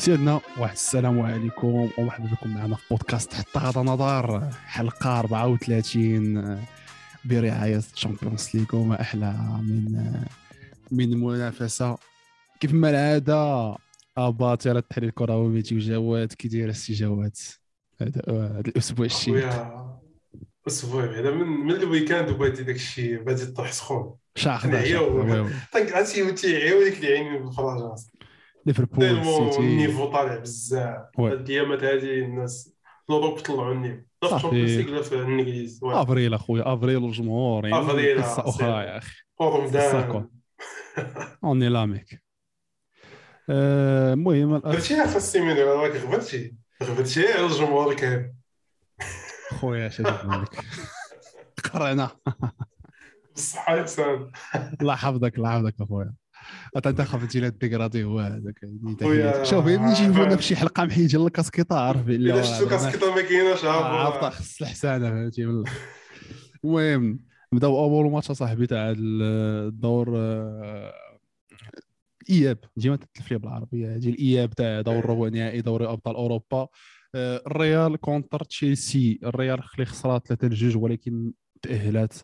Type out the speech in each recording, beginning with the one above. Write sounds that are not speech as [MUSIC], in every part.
سيدنا واحد السلام عليكم ومرحبا بكم معنا في بودكاست حتى هذا نظر حلقة 34 برعاية تشامبيونز ليغ وما أحلى من من منافسة. كيف ما العادة اباطره التحليل الكروي ميتي وجواد كي داير السي جواد هذا هذا الأسبوع خويا أسبوع بعدا من من ال weekend وبادي داك الشيء بادي طيح سخون. شاخ نعيا طنك عرفتي تيعيو ديك العين بالفرجه ليفربول سيتي. ال niveau طالع بزاف. هاد الأيامات هادي الناس ال Europe طلعوا ال niveau. لا في صافي. لا في الإنجليز. أفريل أخويا أفريل والجمهور يعني أفريل، قصة أخرى. يا أخي. on est là mec آه، المهم درتي يا خاصي من راك غبرتي. غبرتي على الجمهور الكريم. خويا شادي بالك [LAUGHS] قرعنا بالصحة يحسن الله يحفظك الله يحفظك أخويا. انت انت الديكراتي هو هذاك. شوف ملي يجيبونا. في شي حلقة محيجه الكاسكيطه عارف إلا شفتو كاسكيطة ما كايناش عارف عارف خص الحسانة فهمتي والله المهم نبداو أول ماتش صاحبي تاع الدور آه، الاياب ديما تتلف لي بالعربية هادي الإياب تاع دور ربع نهائي دوري أبطال أوروبا. آه، الريال contre تشيلسي. الريال خلي خسرات 3 لجوج ولكن تاهلات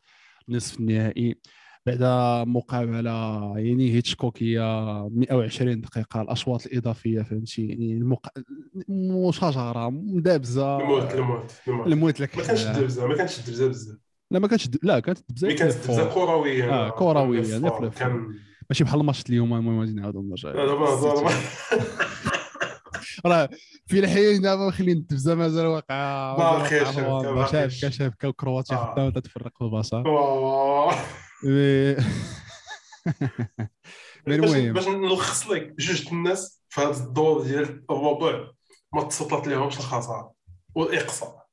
نصف النهائي. بعد مقابلة يعني هيتشكوكية 120 دقيقة الاشواط الإضافية فهمتي؟ يعني المق... مشاجرة مدابزه الموت الموت الموت. الموت لك ما كانش الدبزه ما كانش الدبزه بزاف. لا ما كانتش د- لا كانت الدبزه كانت الدبزه كروية. كروية، كان يعني كان ماشي بحال الماتش اليوم المهم غادي نعاودو نرجع لا دابا نهضر راه في الحين دابا مخلين الدبزه مازال واقعة. واقعة. باقي شابكة. شابكة وكرواتيا. خدامه تتفرق في البشر مي- مي باش المهم. باش نلخص لك جوج الناس في هذا الدور ديال الربع ما تسلطت لهمش الخسارة؟ والإقصاء.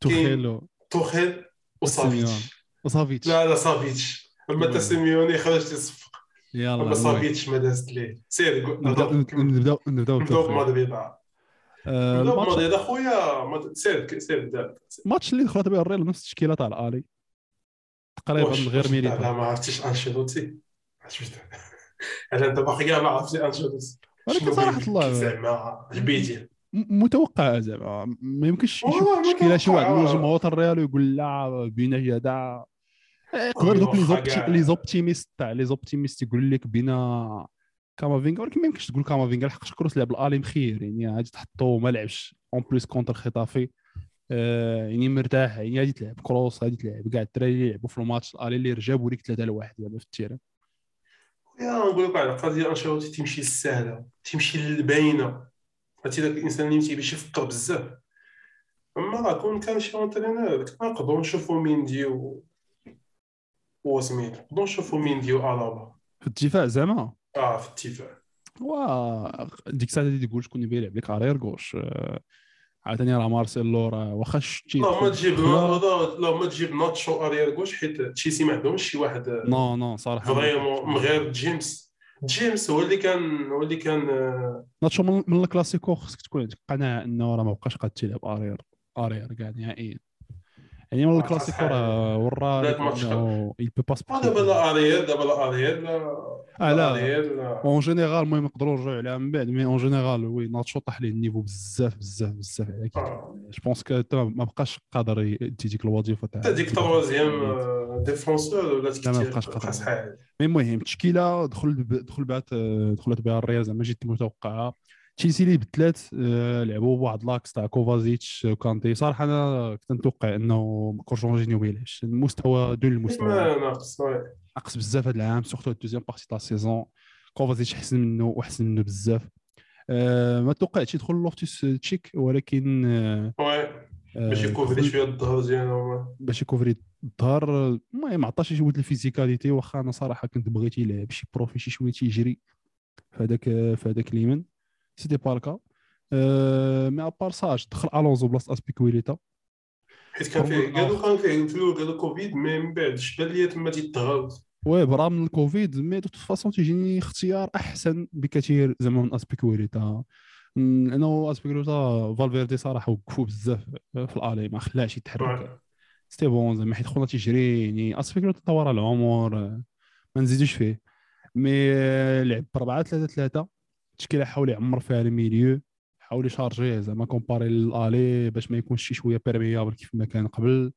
توخيل و توخيل وصافيتش وصافيتش لا لا صافيتش أما. تا سيميوني خرج تيصفق يلا أما. صافيتش ما دازت ليه. سير نبداو. نبداو نبداو. آه، نبداو بمدريد اخويا سير سير الماتش اللي دخلت به الريال نفس التشكيلة تاع ال aller. واش- من غير ميليتاو ما عرفتيش أنشيلوتي. [LAUGHS] أنت باقي كاع ما عرفتي أنشيلوتي. ولكن صراحة الله زعما البيدي م- متوقع زعما ما يمكنش تشكيله شي واحد من. جمهور الريال ويقول لا بينا يدا يقدر دوك les optimistes تاع les optimistes يقول لك بينا كامافينغا ولكن ما يمكنش تقول كامافينغا لحقاش كروس لعب ال aller مخير يعني غادي تحطو ما لعبش. en plus contre خيتافي آه يعني مرتاح يعني غادي تلعب كروس غادي تلعب كاع الدراري اللي لعبوا في ال match. ال aller اللي رجعوا لك 3 لواحد دابا في ال terrain. يا نقول لك على القضية انشيلوتي تمشي للسهلة تمشي للباينه عرفتي ذاك الإنسان اللي تيبي يفكر بزاف. أما راه كون كان شي entraîneur كنا نقدروا نشوفوا ميندي و و سميتو نقدروا نشوفوا ميندي وألابا في الدفاع زعما؟ آه في الدفاع. وا ديك الساعة غادي تقول شكون يبي يلعب لك arrière gauche آه، عاوتاني راه مارسيلو راه واخا شتي لا ما تجيب لا. ما تجيب ناتشو arrière gauche حيت تشيلسي ما عندهمش شي واحد. non non صراحة. vraiment من غير جيمس. جيمس هو اللي كان هو اللي كان ناتشو من, الكلاسيكو خصك تكون عندك قناعة إنه راه ما بقاش قاد تلعب arrière arrière كاع نهائيا. يعني آه، الكلاسيكو صحيح. راه ورا انه peut pas se آه، دابا لا arrière دابا لا arrière لا آه، اون جينيرال المهم نقدروا نرجعوا عليها من بعد mais en général oui ناتشو طاح ليه ال niveau بزاف بزاف بزاف آه. je pense que ما بقاش قادر يدي ديك الوظيفه تاع ديك تروازيام ديفونسور ولا لا، ما بقاش قادر. mais المهم التشكيله دخل دخل بات دخلت بها الريال زعما جيت متوقعه تشيلسي اللي بدلات آه، لعبوا بواحد l'axe تاع كوفازيتش وكانتي. صراحة أنا كنت نتوقع إنه كو جورجينيو ما يلعبش. المستوى دون المستوى. ناقص. ناقص بزاف هذا العام surtout ال deuxième partie تاع ال saison. كوفازيتش أحسن منه وأحسن منه بزاف. أه ما توقعتش يدخل لوفتوس تشيك ولكن أه آه، باش يكوفري شوية الظهر ديالو باش يكوفري الظهر المهم ما عطاش شي ود ال physicalité. واخا أنا صراحة كنت بغيت يلعب شي profil شي شوية تيجري في هذاك في هذاك اليمن c'était pas le cas أه mais à part ça دخل ألونزو بلاصة أسبيكويليتا. حيت كان فيه قالوا كان فيه في الأول قالوا كوفيد mais من بعد شبان ليا تما تيتغاوت oui برا من الكوفيد mais de façon تيجيني اختيار أحسن بكثير زعما من أسبيكويليتا. لأنه أسبيكويليتا فالفيردي صراحة وقفوا بزاف في ال aller ما خلاش يتحرك. c'était bon زعما حيت خونا تيجري يعني أسبيكويليتا طوال العمر ما نزيدوش فيه. mais لعب ب 4 3 3 التشكيله حاول يعمر فيها ال milieu حاول يشارجيه زعما comparé لل aller باش ما يكونش شي شوية perméable كيف ما كان قبل.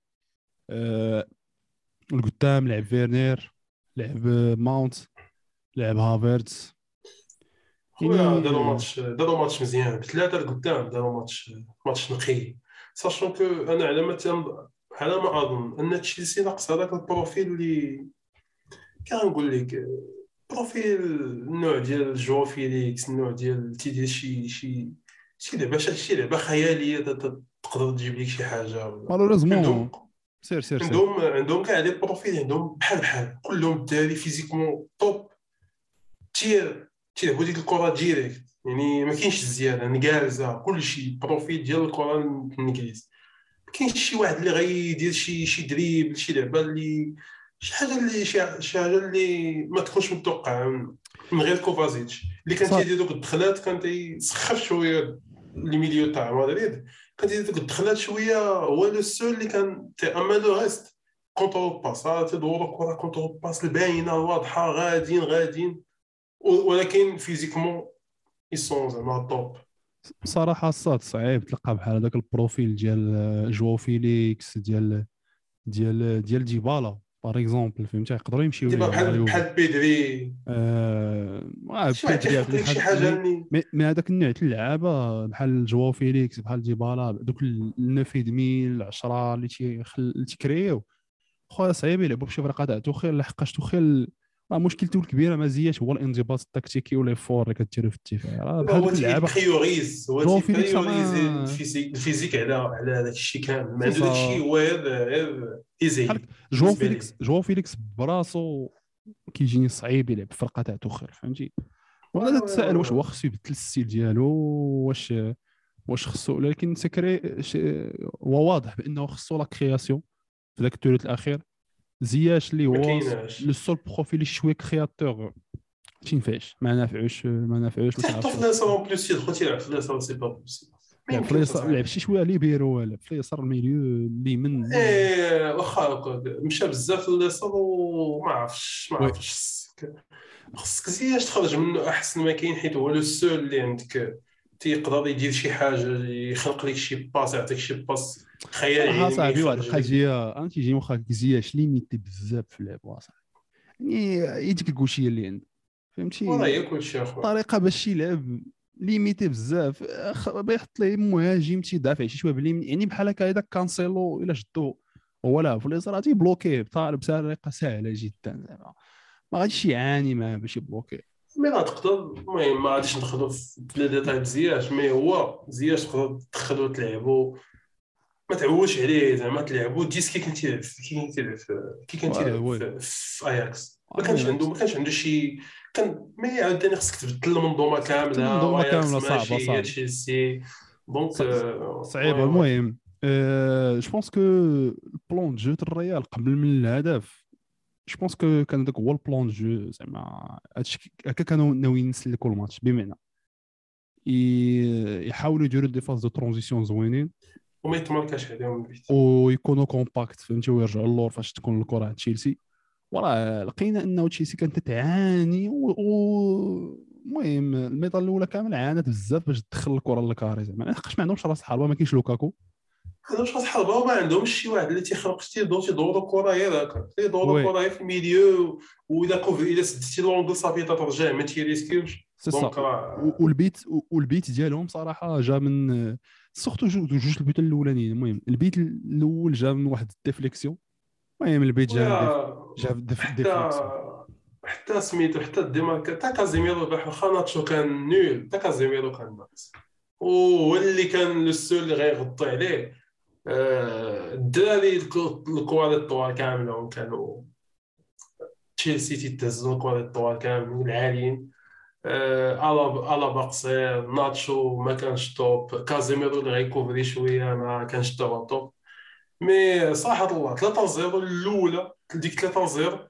آه القدام لعب فيرنير لعب ماونت لعب هافيرتس خويا داروا ماتش داروا ماتش مزيان. بثلاثة القدام داروا ماتش ماتش نقي. sachant que أنا على ما تم على ما أظن أن تشيلسي ناقص هذاك ال profil اللي كنقول لك profil النوع ديال جو فيليكس النوع ديال تيدير شي شي شي لعبه شي لعبه خيالية تقدر تجيب لك شي حاجة. malheureusement عندهم سير سير عندهم عندهم كاع les profils عندهم بحال بحال. كلهم الدراري physiquement top tier. تيلعبوا ديك الكره direct يعني ما كاينش الزياده نقالزه كلشي profil ديال الكره الانجليز ما كاينش شي واحد اللي غيدير شي شي dribble شي لعبه اللي شي حاجة اللي شي حاجة اللي ما تكونش متوقعه من غير كوفازيتش اللي كان. تيدير دوك الدخلات كان تيسخف شوية ال milieu تاع مدريد. كان تيدير دوك الدخلات شوية هو le seul اللي كان اما le reste. contrôle passe تيدوروا الكره contrôle passe الباينه الواضحه غاديين غاديين. ولكن physiquement ils sont زعما top صراحة الصاد صعيب تلقى بحال هذاك ال profil ديال آه، جواو فيليكس ديال ديال ديال ديبالا. par exemple فهمتي؟ يقدروا يمشيو بحال. بحال بيدري. آه، آه، بيدري شي حاجة mais هذاك النوع تاع اللعابة بحال جواو فيليكس بحال ديبالا دوك ال neuf et demi العشرة اللي تيخل اللي تيكريو خويا صعيب يلعبوا بشي فرقة تاع توخيل لحقاش توخيل راه مشكلته الكبيرة ما زياش هو الانضباط التكتيكي و l'effort اللي كديروا في الدفاع راه هو تي priorise هو تي priorise ال physique على على هذاك الشيء كامل. ما عنده. داك الشيء هو بالنسبة لي. فيليكس جواو فيليكس براسو كيجيني صعيب يلعب فرقة تاع توخيل فهمتي؟ وأنا تتساءل واه واش هو خصو يبدل ال style ديالو واش واش خصو؟ لكن سكري هو واضح بأنه خصو la création في ذاك الثلث الأخير. زياش اللي هو le seul profil اللي شوية créateur تينفعش ما نافعوش ما نافعوش ما حتى اليسار en plus يدخل تيلعب في اليسار c'est pas possible في اليسار. لعب شي شوية libéro ولا في اليسار الميليو اليمين إيه واخا مشى بزاف في اليسار وما عرفتش ما oui. عرفتش خصك زياش تخرج منه أحسن ما كاين حيت هو le seul اللي عندك تيقدر يدير شي حاجة يخلق لك شي passe يعطيك شي passe خيالي. صاحبي واحد. الحاجة أنا تيجي واخا زياش limité بزاف في اللعب واصاحبي. يعني هي ديك ال gaucher اللي عنده فهمتي؟ والله هي كلشي أخويا. طريقة باش يلعب limité بزاف. بيحط ليه مهاجم تيدافع شي شوية باليمين يعني بحال هكا هذاك كانسيلو إلا شدو هو لا في اليسار تيبلوكي بطريقه بطريقه سهلة جدا زعما. ما غاديش يعاني معاه باش يبلوكي. mais لا تقدر المهم ما غاديش ندخلوا في les détails بزياش mais هو زياش تقدر تدخلوا تلعبوا ما تعولش عليه زعما تلعبوا ديس كي كنت تلعب كي كنت تلعب في- كي واه، تلعب oui. في- اياكس ما آه، كانش. عنده ما كانش عنده شي كان mais عاوتاني خصك تبدل المنظومة كاملة ماشي هي صعبة. تشيلسي donc آه، صعيبة. المهم je pense que ال plan de تاع الريال قبل من الهدف je pense que كان هذاك هو ال plan de jeu زعما هادشي هكا كانوا ناويين يسلكوا الماتش بمعنى يحاولوا يديروا des phases de transition زوينين وما يتماركاش عليهم البيت ويكونوا compact فهمتي ويرجعوا اللور فاش تكون الكره عند تشيلسي وراه لقينا انه تشيلسي كانت و- المهم ال mi-temps الاولى كامل عانت بزاف باش تدخل الكره لل carré زعما لحقاش ما عندهمش راس حربه ما كاينش لوكاكو عندهمش راس حربه وما عندهمش شي واحد اللي تيخلق تيدور تيدور الكره غير هكا تيدور. الكره غير في ال milieu واذا كوف اذا سدتي l'angle صافي ترجع ما تيريسكيوش. و- والبيت والبيت ديالهم صراحة جا من surtout جوج البيوت الأولانيين. المهم البيت الأول جا من واحد ال déflexion. المهم البيت جا جا déflexion حتى سميتو حتى الديماركا حتى كازيميرو باح واخا ناتشو كان nul. حتى كازيميرو كان ناقص. وهو اللي كان le seul اللي غيغطي عليه. الدراري الكو- الكواليت الطوال كاملهم كانوا تشيلسي تيتهزوا الكواليت الطوال كاملين العاليين الابا الابا قصير ناتشو ما كانش توب كازيميرو اللي غيكوفري شوية ما كانش توا توب مي صراحة الله 3 0 الاولى ديك 3 0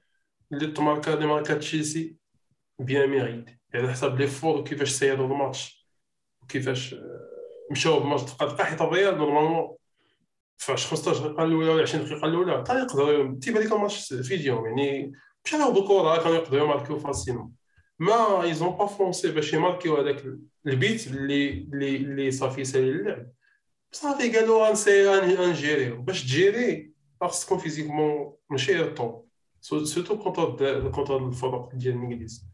اللي تماركا اللي ماركا تشيلسي بيان ميريت على حساب لي فور وكيفاش سيروا الماتش وكيفاش مشاو بماتش دقائق حيت الريال نورمالمون فاش 15 دقيقه الأولى ولا 20 دقيقة الأولى كانوا يقدروا تيبان لك الماتش فيديو يعني مشى ياخذوا كره كانوا يقدروا يماركيو facilement mais ils ont pas foncé باش يماركيو هذاك البيت اللي اللي اللي صافي سالي اللعب. صافي قالوا غنسي غنجيريو باش تجيري خاص تكون physiquement ماشي top. surtout contre contre الفرق ديال الإنجليز.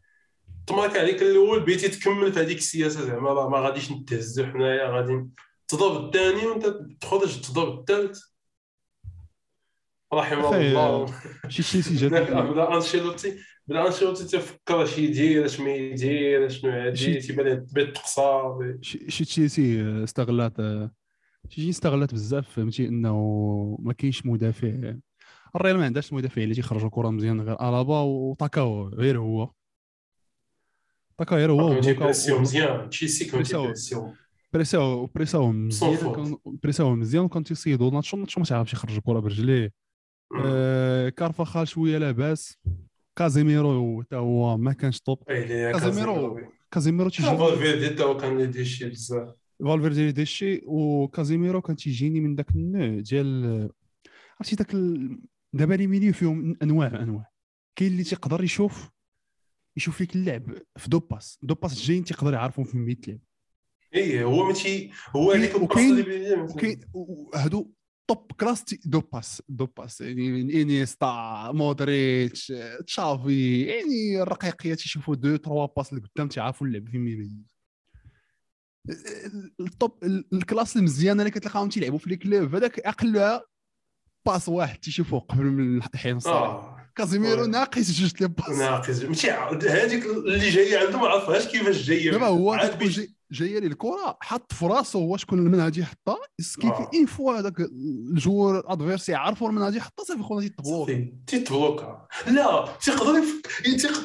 تمارك عليك الأول بغيتي تكمل في هذيك السياسة زعما ما غاديش نتهزو حنايا غادي تضرب الثاني وانت تخرج تضرب الثالث. رحمه الله. شي تشيلسي جات [LAUGHS] بدا أنشيلوتي بدا أنشيلوتي تفكر اش يدير اش ما يدير شنو هادي تيبان بيت تقصى شي تشيلسي استغلات شي استغلات بزاف فهمتي؟ إنه ما كاينش مدافع. الريال ما عندهاش مدافع اللي تيخرج الكره مزيان غير ألابا وطاكاو غير هو. طاكاو غير هو مزيان. تشيلسي كان بريساو بريساو مزيان بريساو مزيان وكان تيصيدو ناتشو ناتشو ما تعرفش يخرج الكره برجليه. آه كارفاخال شوية لاباس. كازيميرو حتى هو ما كانش top. كازيميرو؟ كازيميرو تيجي فالفيردي حتى هو كان يدير شي بزاف. فالفيردي يدير شي وكازيميرو كان تيجيني من داك النوع ديال عرفتي داك دابا لي milieu فيهم انواع أنواع. كاين اللي تيقدر يشوف يشوف لك اللعب في deux passes deux passes جايين تيقدر يعرفهم في 100 لعب. إيه هو ماشي هو هذيك وكاين هادو top class deux passes deux passes يعني إنيستا مودريتش تشافي يعني الرقيقية تيشوفوا deux trois passes لقدام تيعرفوا اللعب فين مين الـ top الـ class المزيانه اللي كتلقاهم تيلعبوا في الـ club هذاك اقلها passe واحد تيشوفوا قبل من الحين صار آه. كازيميرو ناقص جوج les passes ناقص. ماشي هذيك اللي جاية عنده ما عرفهاش كيفاش جاية؟ دابا هو جاية لي الكرة حط في راسو هو شكون المنهج يحطها كيف آه. اين فوا هذاك الجوور ادفيرسي عرفوا المنهج يحطها صافي خونا تيتبلوك تيتبلوكا لا تيقدر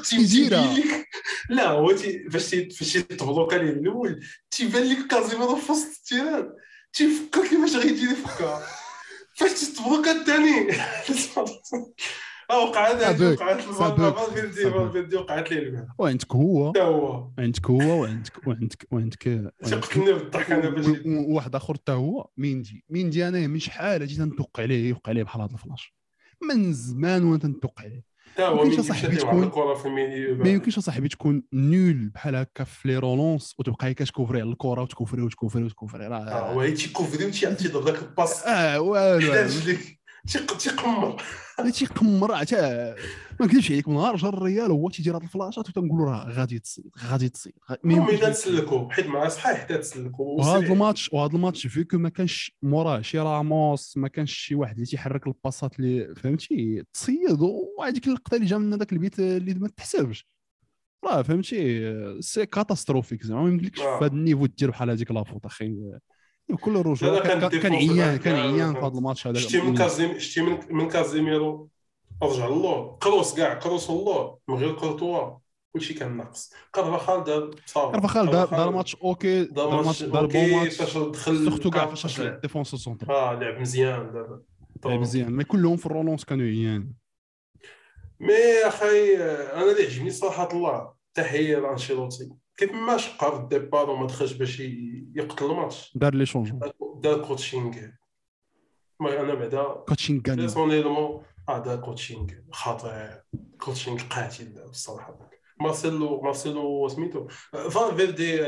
تيديرها لا هو فاش فاش تيتبلوكا ليه الأول تيبان لك كازيميرو في وسط التيران. تيفكر كيفاش غيدير يفكر. فاش تتبلوكا الثاني. [LAUGHS] [LAUGHS] وقع هذا وقعت فالفيردي فالفيردي وقعت ليه وعندك هو؟ عندك هو. وعندك وعندك وعندك تقتلني بالضحك أنا باش واحد آخر حتى هو ميندي. ميندي أنا من شحال أجي تنتوقع عليه يوقع عليه بحال هذا الفلاش؟ من زمان وأنا تنتوقع عليه. ما يمكنش صاحبي تكون ما يمكنش صاحبي تكون nul بحال هكا في les relances وتبقى كتكوفري على الكرة وتكوفري وتكوفري وتكوفري. راه آه هو تيكوفري وتيضرب ذاك الـ passe آه والو. تيقمر. تيقمر حتى ما نكذبش عليك نهار جا الريال هو تيدير هاد الفلاشات وتنقولوا راه غادي تصيد غادي تصيد المهم إذا تسلكوا حيت مع صحيح حتى تسلكوا وهذا الماتش وهذا الماتش فيكو ما كانش موراه شي راموس ما كانش شي واحد اللي تيحرك الباصات اللي فهمتي؟ تصيد وهذيك اللقطه اللي جا من هذاك البيت اللي ما تحسبش. راه فهمتي؟ سي كاتاستروفيك زعما ما يمكنلكش في هذا النيفو دير بحال هذيك لافوت أخي. كل الرجوع. كان, عيان كان عيان في هذا الماتش هذا شتي من كازيم شتي من, من كازيميرو رجع الله كروس كاع كروس الله من غير كورتوا. كلشي كان ناقص. كارفاخال دار صافي كارفاخال دار دار match ok دار ماتش دار bon match. دخل surtout كاع فاش défense centre آه لعب مزيان دابا لعب مزيان. mais كلهم في الـ relance كانوا عيان mais أخي أنا اللي عجبني صراحة الله تحية لأنشيلوتي. كيف ما شقها في الـ départ وما دخلش باش يقتل الماتش. دار لي changement دار كوتشينغ. ما أنا بعدا كوتشينغ بيرسونيلمون آه دار كوتشينغ. خاطئ كوتشينغ قاتل الصراحة. مارسيلو مارسيلو سميتو. فالفيردي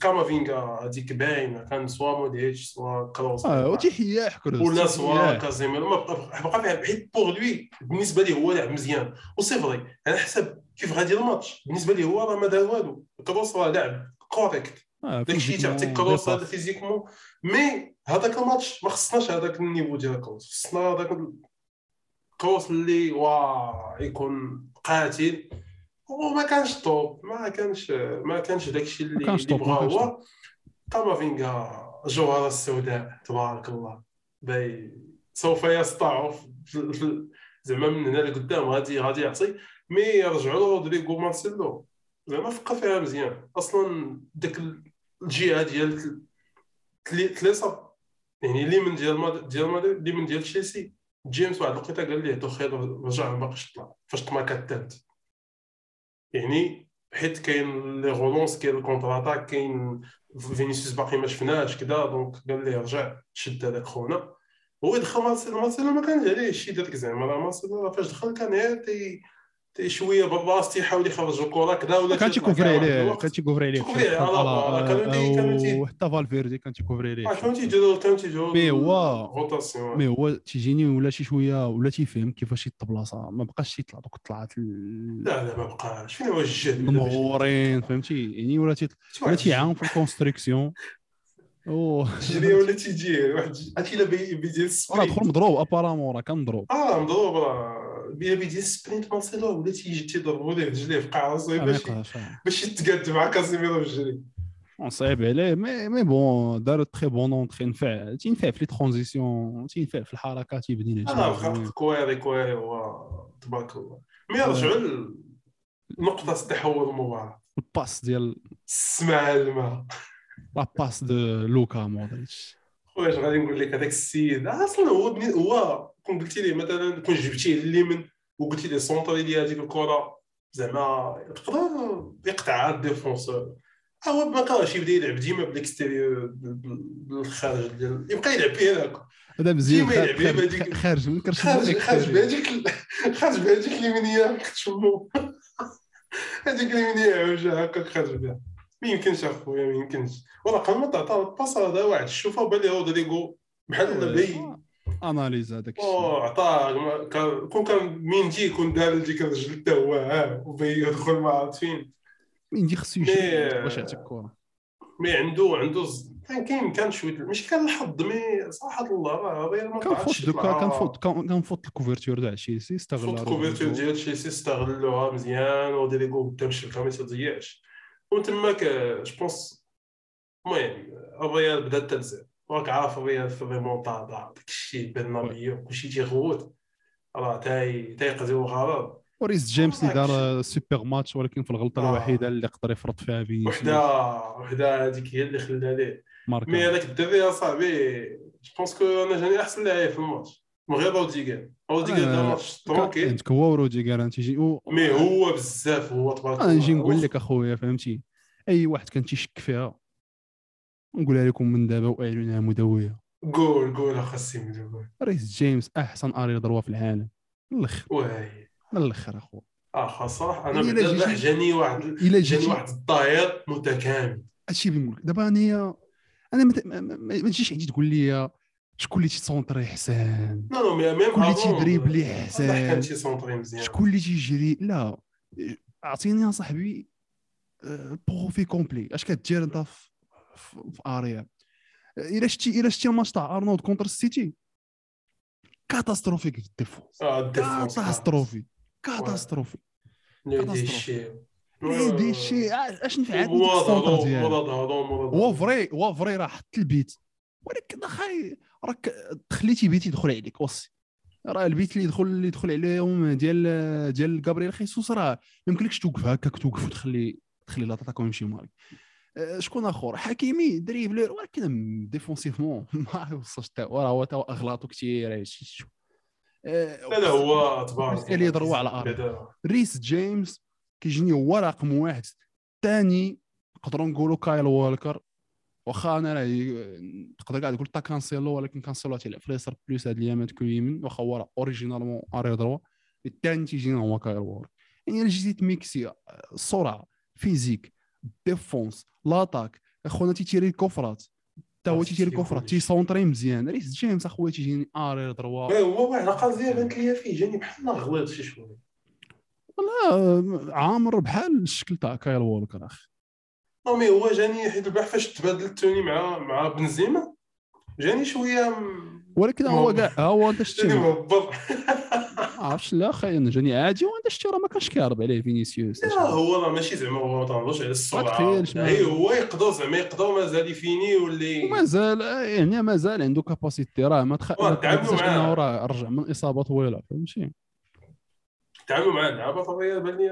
كامافينغا هذيك باينة. كان سوا مودريتش سوا كروس آه وتيحيا كروس ولا سوا كازيميرو. بقى فيها حيت بوغ لوي بالنسبة ليه هو لاعب مزيان. وسي فري على حسب كيف غادي الماتش؟ بالنسبة ليه هو راه ما دار والو. كروس راه لاعب كوريكت داكشي تيعطيك كروس فيزيكمون. mais هذاك الماتش ما خصناش هذاك الـ niveau ديال كروس. خصنا هذاك كروس اللي وا يكون قاتل. وما كانش top ما كانش ما كانش داكشي اللي اللي بغا هو. كامافينغا الجوهره السوداء تبارك الله. باي. سوف يسطع زعما من هنا لقدام غادي غادي يعطي. mais يرجعوا له مارسيلو. زعما فكر فيها مزيان. أصلا ديك الجهة ديال تليصا يعني اللي من ديال ديال اللي من ديال تشيلسي. جيمس واحد الوقيتة قال ليه تو خير رجع ما باقيش طلع فاش تماركا الثالث يعني حيت كاين لي غولونس كاين الكونتر كاين فينيسيوس باقي ما شفناش كذا دونك قال لي رجع شد هذاك خونا. هو دخل مارسيلو مارسيلو ما كانش عليه شي داك زعما راه مارسيلو فاش دخل كان غير شوية بالباص تيحاول يخرج الكرة كذا ولا كان تيكوفري عليه. كان تيكوفري عليه عليه، على- تي- وحتى فالفيردي كان تيكوفري عليه. آه، كانوا تيديروا كانوا تيديروا مي هو- مي هو تيجيني ولا شي شوية ولا تيفهم كيفاش يطبلاصه ما بقاش تيطلع دوك الطلعات ال- لا لا ما بقاش. فين هو الجهد المغورين فهمتي؟ يعني ولا ولا تيعاون في ال construction أو تجري ولا تيجي واحد عرفتي إلا بي- بيدير راه ال sprint دخل مضروب apparemment راه كان مضروب. آه مضروب راه. بيا بيدير ال sprint مارسيلو ولا تيجي تيضربوا ليه رجليه في قاع راسو آه، باش آه. باش يتقاد مع كازيميرو في الجري. صعيب عليه mais mais bon دار très bonne entrée نفع. تينفع في les transitions تينفع في الحركات تيبني لي أنا بقى كويري كويري هو تبارك الله. mais رجعوا لنقطة تحول المباراة. ال passe ديال السماع الماء. la passe de لوكا مودريتش خويا اش غادي نقول لك هذاك السيد؟ أصلا هو بني هو كون قلتي ليه مثلا كون جبتيه لليمن وقلتي ليه centrer ديال هذيك الكرة زعما يقدر يقطع الديفونسور. هو ما كانش يبدأ يلعب ديما بالاكستيريور بالخارج ديال يبقى يلعب بيه هذاك. هذا مزيان خارج- بهذيك- خارج من كرش خارج خارج بهذيك [LAUGHS] خارج بهذيك اليمينية كتشمو [LAUGHS] هذيك اليمينية عوجه هكاك خارج بها. ما يمكنش أخويا ما يمكنش. ما تعطى الباس هذا واحد. الشوفه بان رودريغو بحال بي أناليز هذاك الشيء. عطاه كون كان ميندي يكون دار ديك الرجل حتى هو ها وبي يدخل ما عرفت فين. مين خصو يجي باش يعطيك الكره مي عنده عنده كان كاين كان شوية ماشي كان الحظ مي صراحة الله راه غير ما كان طلعتش فوت دوكا تطلع. كان فوت كان كان فوت الكوفرتور تاع تشيلسي استغل فوت كوفرتور ديال تشيلسي استغلوها مزيان وديريغو قدام الشبكه ما تضيعش. وتماك جو بونس المهم الريال بدا تنزل. راك عارف الريال في الريمونتادا داك الشيء برنابيو كلشي تيغوت راه تاي تيقضيو الغرض وريس جيمس اللي دار super match ولكن في الغلطة آه. الوحيدة اللي يقدر يفرط فيها فينيسيوس وحده وحدة هذيك هي اللي خلى ليه mais هذاك الدري اصاحبي je pense que أنا جاني أحسن لاعب في الماتش. من غير روديغر روديغر دار آه، match tranquille عندك هو وروديغر تيجي mais هو بزاف هو تبارك أنا نجي الله. نقول لك اخويا فهمتي اي واحد كان تيشك فيها نقولها لكم من دابا واعلنها مدويه قول قول اخا قول ريس جيمس احسن arrière droit في العالم من الآخر oui من الآخر اخو اخا صراحة أنا بعدا جاني واحد الا جاني واحد الظهير متكامل هادشي اللي نقول لك دابا انايا أنا ما تجيش عندي تقول لي شكون اللي تيسونطري حسان؟ non non mais même شكون اللي تيدريبلي حسان؟ شكون اللي تيجري؟ لا. اعطيني يا صاحبي آه، profil complet. اش كدير انت في, اريا؟ الا شتي الا شتي الماتش تاع ارنولد contre السيتي catastrophique في الديفونس. آه الديفونس. كاتاستروفي. كاتاستروفي. دي شي. شي. اش هو ظهرو هو vrai هو vrai راه حط البيت ولكن اخاي راك تخليتي بيت يدخل عليك وصي. راه البيت اللي يدخل اللي يدخل عليهم ديال ديال جابرييل خيسوس راه ما يمكنلكش توقف هكاك توقف وتخلي تخلي l'attaque ويمشي مالك أه، شكون آخر؟ حكيمي dribbleur ولكن défensivement [LAUGHS] ما يوصلش حتى هو راه هو تا هو اغلاطو كثير هادشي شو. أه، لا لا هو تبارك اللي يضربوا على. بعدا. ريس جيمس كيجيني هو رقم واحد ثاني نقدروا نقولوا كايل والكر واخا أنا راه تقدر كاع تقول تا كانسيلو ولكن كانسيلو تيلعب في اليسار plus هاد الايامات que يمين. واخا هو راه originalement arrière droit الثاني تيجينا هو كايل والكر يعني الا جيتي تميكسي السرعه physique défense l'attaque اخونا تيتيري ال coups francs. حتى هو آه، تيتيري ال coups francs. تيسونطري مزيان. ريس جيمس اخويا تيجيني arrière droit oui هو واحد القضية بانت ليا فيه جاني بحال غلط شي شوية. لا عامر بحال الشكل تاع كايل والكر أخي. mais هو جاني حيت البارح فاش تبادلت توني مع مع بنزيما جاني شوية م- ولكن هو كاع هو انت شتي ما عرفتش لا أنا جاني عادي وانت شتي راه ما كانش كيهرب عليه فينيسيوس. لا هو راه ماشي زعما هو ما تنهضرش على السرعه هي هو يقدر زعما يقدر مازال يفيني واللي ومازال يعني مازال عنده capacité راه ما تخ... ما تنساش. إنه راه رجع من اصابه طويله فهمتي؟ تعاملوا مع اللعابه طبيعي بان لي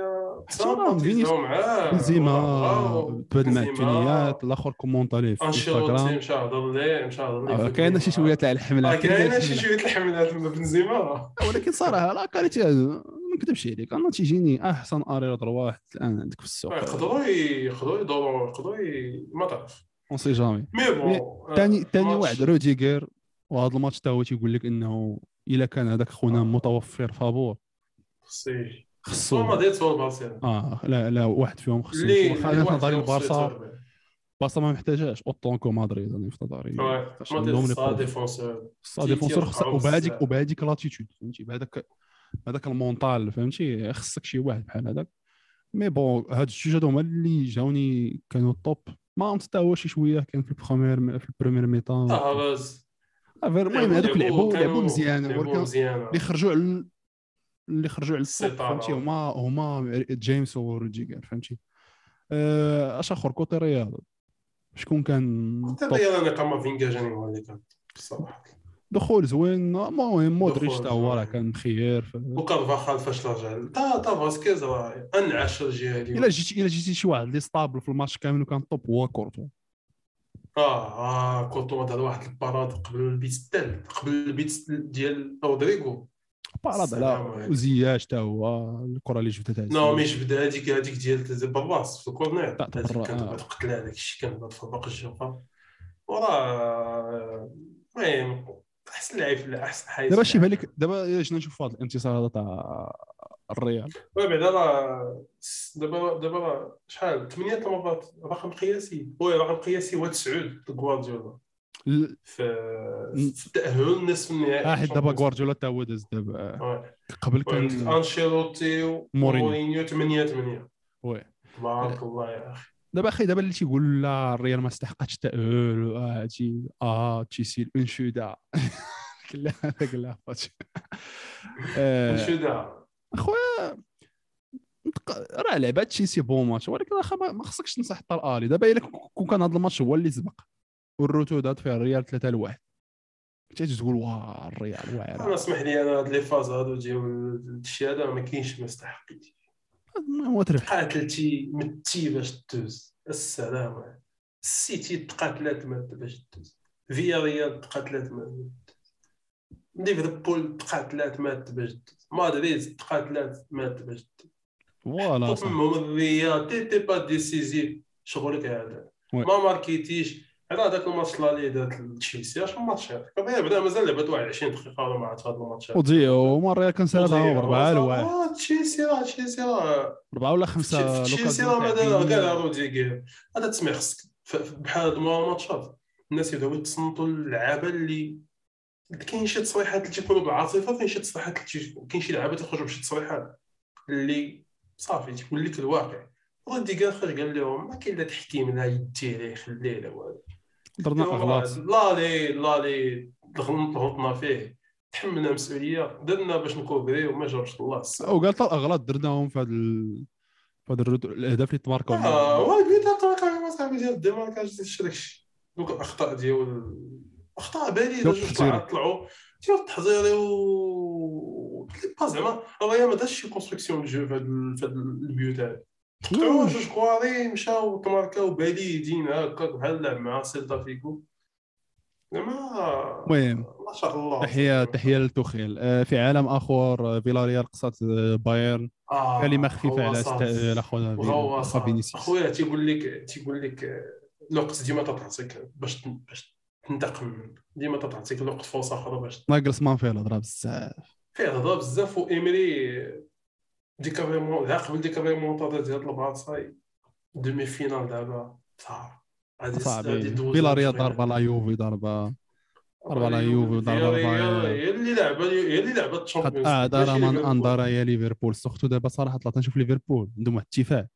تيزاو معاه بنزيما تبادل. التونيات الأخر كومونطا ليه في انشيلوتي مشى هضر ليه مشى هضر ليه آه، كاينة شي. شوية تاع آه، الحمله كاينة شي شوية الحملات من بنزيما ولكن صراحة la qualité ما نكذبش عليك. أنا تيجيني أحسن arrière راه واحد الآن عندك في السوق. يقدروا يقدروا يدوروا يقدروا ما تعرف. on sait jamais mais bon ثاني ثاني واحد روديغر وهذا الماتش تا هو تيقول لك إنه إلا كان هذاك خونا آه. متوفر فابور. خصو خصو. مدريد soit برشلونه آه لا لا واحد فيهم خصو واخا أنا في نظري البارسا. البارسا ما محتاجاش autant que مدريد أنا في نظري عندهم les. défenseurs. تي- défenseur خصك وبهذيك. وبهذيك l'attitude فهمتي؟ بهذاك هذاك ال mental فهمتي؟ خصك شي واحد بحال هذاك. mais bon هاد الجوج هادو هما اللي جاوني كانوا top ما حتى هو شي شوية كان في ال première في ال première mi-temps هافاز المهم هذوك لعبوا لعبوا مزيان. لعبوا ولكن مزيان اللي خرجوا على اللي خرجوا على السيطرة. فهمتي؟ هما هما جيمس وروديجر فهمتي؟ آه، أش آخر؟ côté ريال شكون كان حتى top الريال أنا كامافينجا جاني هو اللي كان الصراحه دخول زوين. المهم مودريتش حتى هو راه. كان مخير ف... وكارفاخال فاش رجع. تا تا فاسكيز راه أنعش الجهة إلا جيتي إلا جيتي شي واحد اللي stable في الماتش كامل وكان top هو كورتو آه آه كورتوا دار واحد ال parade قبل البيت الثالث قبل البيت ديال رودريغو. parade على. وزياش حتى هو الكره اللي جبتها تاع نو مش بدا هذيك هذيك ديال بالراس في الكورنير هذيك كانت آه. تقتل هذاك الشيء كان تفرق الجوقه وراه المهم احسن لعيب في احسن حارس دابا شي في بالك دابا جينا نشوف هذا الانتصار هذا تاع الريال بعدا راه دابا دابا راه شحال ثمانية المرات رقم قياسي وي رقم قياسي هو تسعود لغوارديولا ال- في في التأهل نصف النهائي آه حيت دابا غوارديولا حتى هو داز دابا. قبل كان أنشيلوتي مورينيو. ومورينيو 8 8 oui. تبارك الله يا أخي. دابا أخي دابا اللي تيقول لا الريال ما استحقش التأهل آه [LAUGHS] هادشي آه تشيلسي الانشوده لا هذاك لا فاتش آه، شو دا اخويا راه لعبه تشيلسي bon match ولكن اخا ما خصكش تنصح حتى الآلي. دابا إلا كون كان هذا الماتش هو اللي سبق. و ال retour دات فيه الريال 3 لواحد. تجي تقول واه الريال أنا واعر اسمح لي أنا هاد les phases هادو ديال الشيء هذا ما كاينش ما استحقيتي هو تربح قاتلتي متي باش تدوز. السلام السيتي تقاتلات ما باش تدوز. فيا ريال تقاتلات ما ليفربول تقاتلات ما باش تدوز. مدريد تقاتلات ما باش تدوز. voilà المهم الريال t'étais pas décisif. شغلك هذا. ما ماركيتيش. على هذاك الماتش لا لي دات تشيلسي اش الماتش هذاك؟ بدا مازال لعبت واحد 20 دقيقة ولا ما عرفت هذا الماتش وما الريال كان سالها بربعه لواحد. آه، تشيلسي راه تشيلسي راه. أربعة ولا خمسة تشيلسي راه بيني. كاع روديغير هذا تسمع خصك. بحال هاد الماتشات الناس يبداو يتصنتوا اللعابه اللي كاين شي تصريحات اللي تيكونوا بالعاطفه كاين شي تصريحات اللي كاين شي لعابة تيخرجوا بشي تصريحات اللي صافي تيكون لك الواقع. روديغير خرج قال لهم ما كاين لا تحكيم لا يدي لا يخليه لا والو. درنا أغلاط. لا لي لا لي. الغلط غلطنا فيه. تحملنا مسؤولية. درنا باش نكوبري وما جابش الله. السلام وقال حتى الاغلاط درناهم في هذا ال... في هذا. الأهداف اللي تماركوا. آه هو البيت تاع صاحبي ديال ال démarquage شي داكشي دوك الأخطاء ديال أخطاء التحضيري. طلعوا. ديال التحضيري و با زعما الريال ما دارش شي construction jeu في هاد البيوت هذا قطعوا جوج كواري مشاو تماركاو باليدين هكاك بحال لعب مع سيلتا فيكو زعما المهم ما شاء الله. تحيه تحية لتوخيل. آه، في عالم آخر آه، فيلاريال قصات آه، بايرن. آه، كلمة خفيفة على وهو اخا فينيسيوس. أخويا تيقول لك تيقول لك الوقت ديما تتعطيك باش باش تنتقم. ديما تتعطيك الوقت فرصة أخرى باش ناقص فيه الهضره بزاف. فيه هضره بزاف وإيمري ديك الريمون لا قبل ديك الريمونتادا ديال البارسا demi-finale دابا صعب. دوزو فيلاريال شوية. ضربة لا يوفي ضربة. ضربة على يوفي وضربه فياريال على هي اللي لعبة هي اللي لعبة الشامبيونز. اعذر من انظر يا ليفربول. surtout دابا صراحة طلعت نشوف ليفربول. عندهم واحد الاتفاق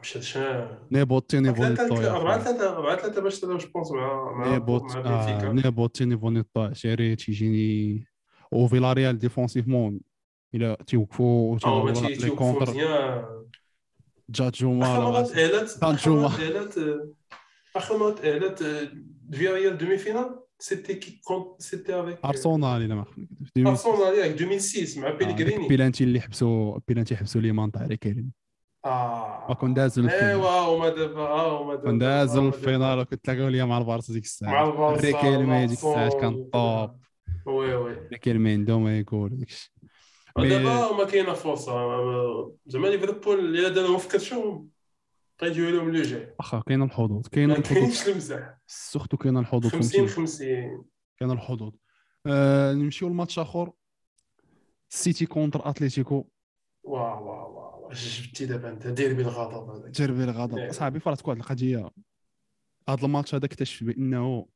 مشى شان نيبوتي نيفو 3 نيطو يا 4 أخويا. 3 4 3 باش تلعب جو بونس مع مع نيبوت مع آه نيبوتي نيفو نيطو عشيري تيجيني وفيلاريال ديفونسيفمون. إلى تيوقفوا آه ما تيضربوا تي- لي تيوقفوا كونتر مالا تأهلت كان اخر مره تأهلت فياريال دومي فينال سيتي كي كونت سيتي افيك ارسنال إلى ما خفت في 2006. ارسنال ياك 2006 مع بيلغريني البيلانتي اللي حبسوا بيلانتي حبسوا ليمان تاع ريكيلين آه وكون داز ل ال finale. ايوا هما دابا آه هما دابا كون دابا. ال finale وكنت تلاقاو ليا مع البارسا ديك مع الساعة البارسا ريكيلمي ديك الساعة كان top oui oui ريكيلمي عنده ما يقول داكشي دابا ما كاينة فرصة. زعما ليفربول إلا دارهم في كرشهم غيجيو لهم لو جاي واخا كاين الحظوظ كاين ما الحظوظ كاينش المزاح surtout كاين الحظوظ 50 فهمتي 50 كاين الحظوظ آه نمشيو لماتش آخر. سيتي contre اتليتيكو واه واه واه واه جبتي دابا أنت؟ ديربي الغضب هذاك. ديربي الغضب. إيه. صاحبي فراتك واحد القضية. هذا الماتش هذا اكتشف بأنه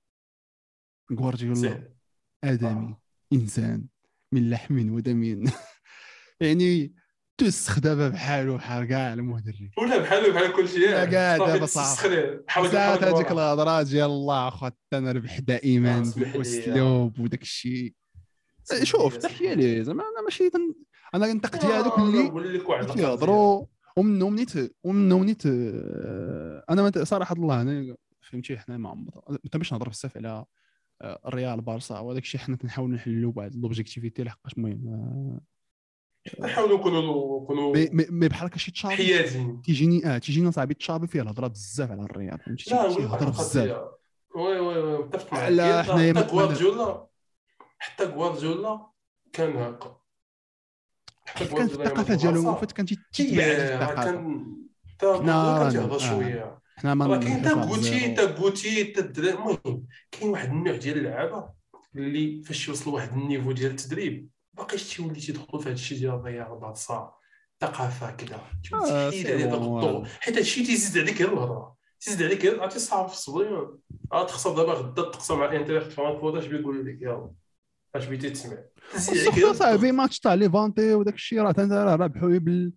غوارديولا آدمي آه. إنسان من لحم ودم. يعني تسخ دابا بحالو بحال كاع المدرب. ولا بحال بحال كل شيء لا قاعد دابا صعب. ساعات هذيك الهضرة ديال الله أخويا أنا ربح دائما آه،. بالأسلوب وداك الشيء شوف تحيه ليه زعما أنا ماشي تن... أنا كننتقد هذوك اللي نقول لك واحد اللي يهضروا ومنهم نيت ومنهم نيت آه، أنا صراحة الله أنا فهمتي حنا ما ما تبغيش نهضر بزاف على آه، الريال بارسا وهذاك الشيء حنا تنحاولوا نحلوا بعض l'objectivité لحقاش المهم آه، نحاولوا نكونوا نكونوا mais- بحال هكا شي تشابي حيادين تيجيني آه تيجيني صاحبي تشابي فيه الهضرة بزاف على الريال فهمتي؟ لا شي نقول لك واحد هضر بزاف. oui oui oui متفق معك لا، حتى- حنا حتى غوارديولا حتى غوارديولا كان هكا. حتى كانت الثقافة ديالو فايت كان تيتبع الثقافة؟ حنا تيهضر آه. شوية. حنا ما كاين تا نحطها غوتي zéro. تا المهم كاين واحد النوع ديال اللعابة اللي فاش يوصلوا واحد ال niveau ديال التدريب. باقيش تيولي تيدخلوا في هذا الشيء ديال الرياضه بعد الصاع ثقافه كذا آه، تحيد عليه داك الضوء حيت هذا الشيء تيزيد عليك غير الهضرة. تيزيد عليك غير عرفتي صعب في الصبريون آه تخسر دابا غدا تقسم مع انتريخت فرانكفورت. اش بيقولوا لك؟ يلا. اش بغيتي تسمع؟ صاحبي ماتش تاع ليفانتي وداك الشيء راه راه ربحوا بال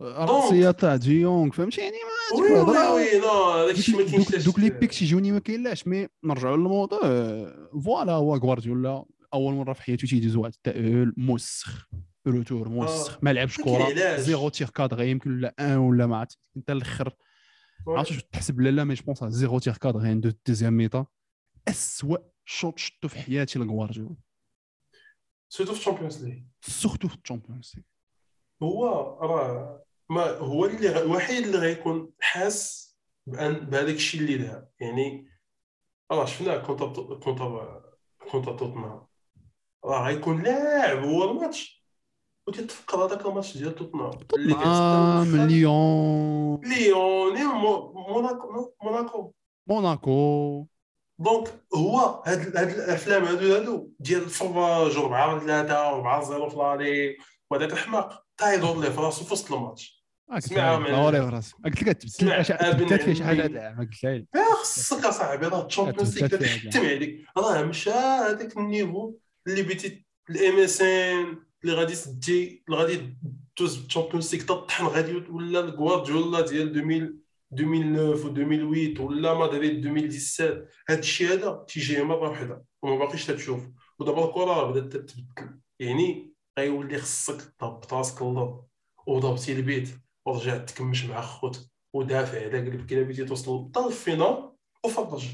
الراسيه تاع ديونغ فهمتي؟ يعني ما وي وي لا داك الشيء ما كاينش دوك, دوك لي بيك تيجوني ما كاينلاش مي نرجعوا للموضوع. آه، فوالا هو غوارديولا. أول مرة في حياته تيدوز واحد التاهل موسخ retour موسخ آه. ما لعبش كرة. zéro tir cadré يمكن ولا ان ولا ما عرفت أنت الأخر ما عرفتش واش تحسب لا لا mais je pense zéro tir cadré عنده deuxième mi-temps اسوء شوط شفتو في حياتي لغوارديولا. surtout في ال Champions League surtout في ال Champions League هو راه ما هو اللي الوحيد اللي غيكون حاس بان بهذاك الشيء اللي دار. يعني راه شفنا كونتر كونتر كونتر توتنهام. راه غيكون لاعب هو الماتش. وتتفكر هذاك الماتش ديال توتنهام اللي كان توتنهام ليون. ليون ليون مو- موناكو موناكو. موناكو. دونك هو هاد هاد الأفلام هادو هادو ديال الفراج 4 3 4 0 في لالي وهذاك الحماق تايدور ليه في راسو في وسط الماتش. سمعها من- لا ولا راس قلت لك سمع تبدلت فيها شي حاجة. لا ما قلت لها خصك أصاحبي راه الشامبيونز ليغ تحتم عليك. راه مشى هذاك النيفو. اللي بيتي الام اس ان اللي غادي تدي اللي غادي دوز بالشامبيونز ليغ تطحن غادي ولا الغوارديولا ديال 2000 2009 و 2008 ولا مدريد 2017 هذا الشيء هذا تيجي مره واحدة وما باقيش تتشوف ودابا الكره بدات تتبدل يعني غيولي خصك تهبط راسك للارض وضربتي البيت ورجعت تكمش مع خوتك ودافع على قلب كلا بغيتي توصل حتى للفينال وفرج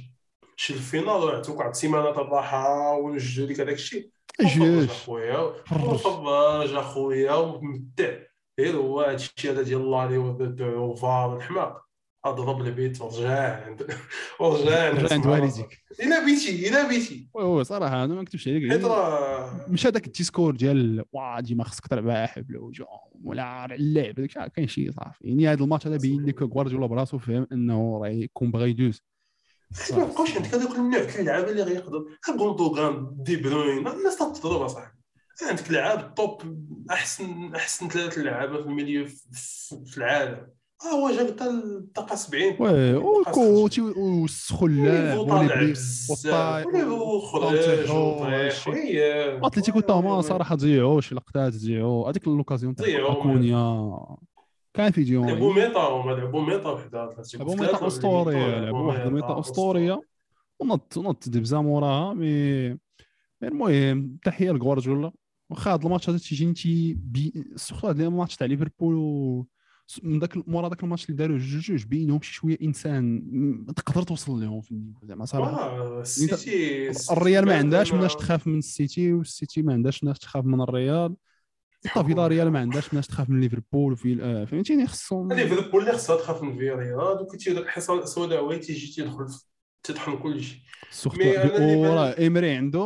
شي الفينال راه عطوك واحد السيمانة الراحه ونجدوا لك هذاك الشيء. جوج أخويا. وفرج أخويا ومتع غير هو هذا الشيء هذا ديال لالي وفار الحماق. أضرب البيت ورجع. عند [LAUGHS] ورجع. رجع عند والديك. إلا بيتي إلا بيتي. وي وي صراحة أنا ما نكتبش عليك حيت راه مش هذاك الديسكور ديال واه ديما خصك تلعب حبل وجو ولا على اللعب. داك كاين شي صافي. يعني هذا الماتش هذا بين لك غوارديولا براسو فهم أنه راه يكون باغي يدوز ما بقاوش عندك هذوك النوع ديال اللعابه اللي غيقدر غوندوغان دي بروين الناس تضرب أصاحبي. عندك لعاب توب أحسن أحسن ثلاث لعابة في الميليو في, العالم. ها هو جاب حتى الدقه 70 وي دقة وكوتي وسخو اللاعب وليفو طالع وليبري بزاف. والطاي- وليفو خرج وطانتيخو وطيح وهادشي. وي أتلتيكو تاما صراحة ضيعوا شي لقطات ضيعوا هذيك l'occasion تاع ضيعوا. كان في ديون لعبوا mi-temps لعبوا mi-temps وحدة لعبوا mi-temps أسطورية لعبوا واحد ال mi-temps أسطورية. ونط نط دبزة موراها mais المهم تحية لغوارديولا واخا هذا الماتش هذا تيجيني تي بي surtout هذا الماتش تاع ليفربول و من ذاك مورا ذاك الماتش اللي داروا جوج جوج بينهم شي شوية إنسان تقدر توصل لهم في زعما صراحة. آه، السيتي الريال ما عندهاش مناش تخاف من السيتي والسيتي ما عندهاش مناش تخاف من الريال. حتى فيلا ريال ما عندهاش مناش تخاف من ليفربول وفي آه، فهمتيني؟ خصهم ليفربول اللي خصها تخاف من فياريال دوك تي داك الحصان السوداوي تيجي؟ تيدخل في- تطحن كل شيء. سورتو وراه إيمري عنده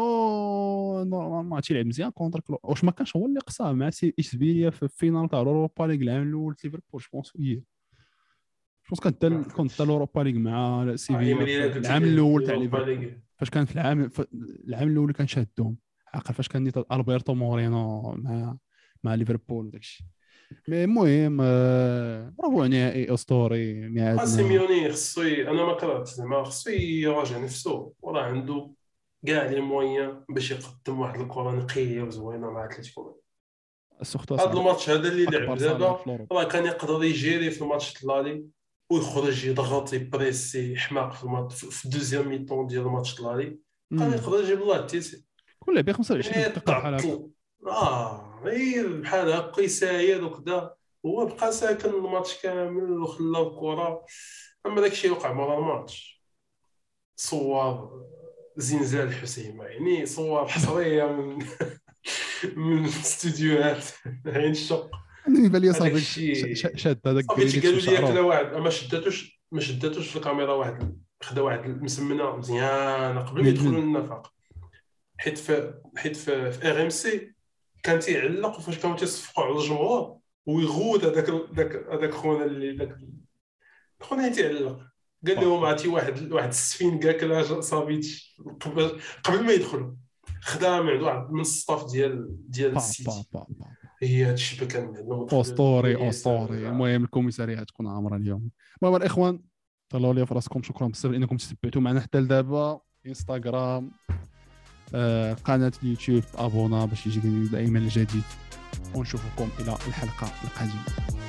نورمالمون تيلعب مزيان كونتر كلو واش ما كانش هو اللي قصاه مع سي اشبيليا في الفينال تاع الأوروبا ليغ العام الأول في ليفربول جوبونس هي جوبونس كان ما حتى كنت حتى الاوروبا ليغ مع إيمري سيفيا العام الأول تاع ليفربول. فاش كان في العام العام الأول كان شادهم. عاقل فاش كان نيت ألبرتو مورينو مع مع ليفربول وداك الشيء. mais المهم آه، ربع نهائي أسطوري آه، ميعادنا سيميوني خصو أنا ما كرهت زعما خصو يراجع نفسه وراه عنده كاع les moyens باش يقدم واحد الكرة نقية وزوينة مع أتلتيكو. هذا الماتش هذا اللي لعب دابا. راه كان يقدر يجيري في الماتش تاع l'aller ويخرج يضغط يبريسي حماق في الماتش في ال deuxième mi-temps ديال الماتش تاع l'aller كان. يقدر يجيب الله التيسي كل لعبة 25 يعني دقيقة بحال هكا آه. غير بحال هكا يساير وكذا هو بقى ساكن الماتش كامل وخلى الكرة. أما داك الشيء وقع مورا الماتش. صور زنزال حسيمه يعني صور حصرية من [LAUGHS] من استديوهات عين الشق. أنا يبان لي صافي شاد هذاك قالوا لي. كلا واحد. ما شداتوش ما شداتوش في الكاميرا واحد خدا واحد المسمنة مزيانة قبل ما يدخلوا؟ للنفق. حيت في حيت في RMC كان تيعلق وفاش كانوا تيصفقوا على الجمهور ويغوت هذاك هذاك هذاك خونا اللي ذاك خونا اللي تيعلق قال لهم عرفتي واحد واحد السفين كاع كلا صافيتش قبل ما يدخلوا خدا من عنده واحد من الصاف ديال ديال السيتي. هي هذا الشيء كان عندنا اسطوري اسطوري المهم الكوميسارية تكون عامرة اليوم. المهم الإخوان طلعوا لي في راسكم. شكرا بزاف إنكم تتبعتوا معنا حتى لدابا. انستغرام قناة اليوتيوب. أبونا باش يجيك دائما الجديد. ونشوفكم إلى الحلقة القادمة.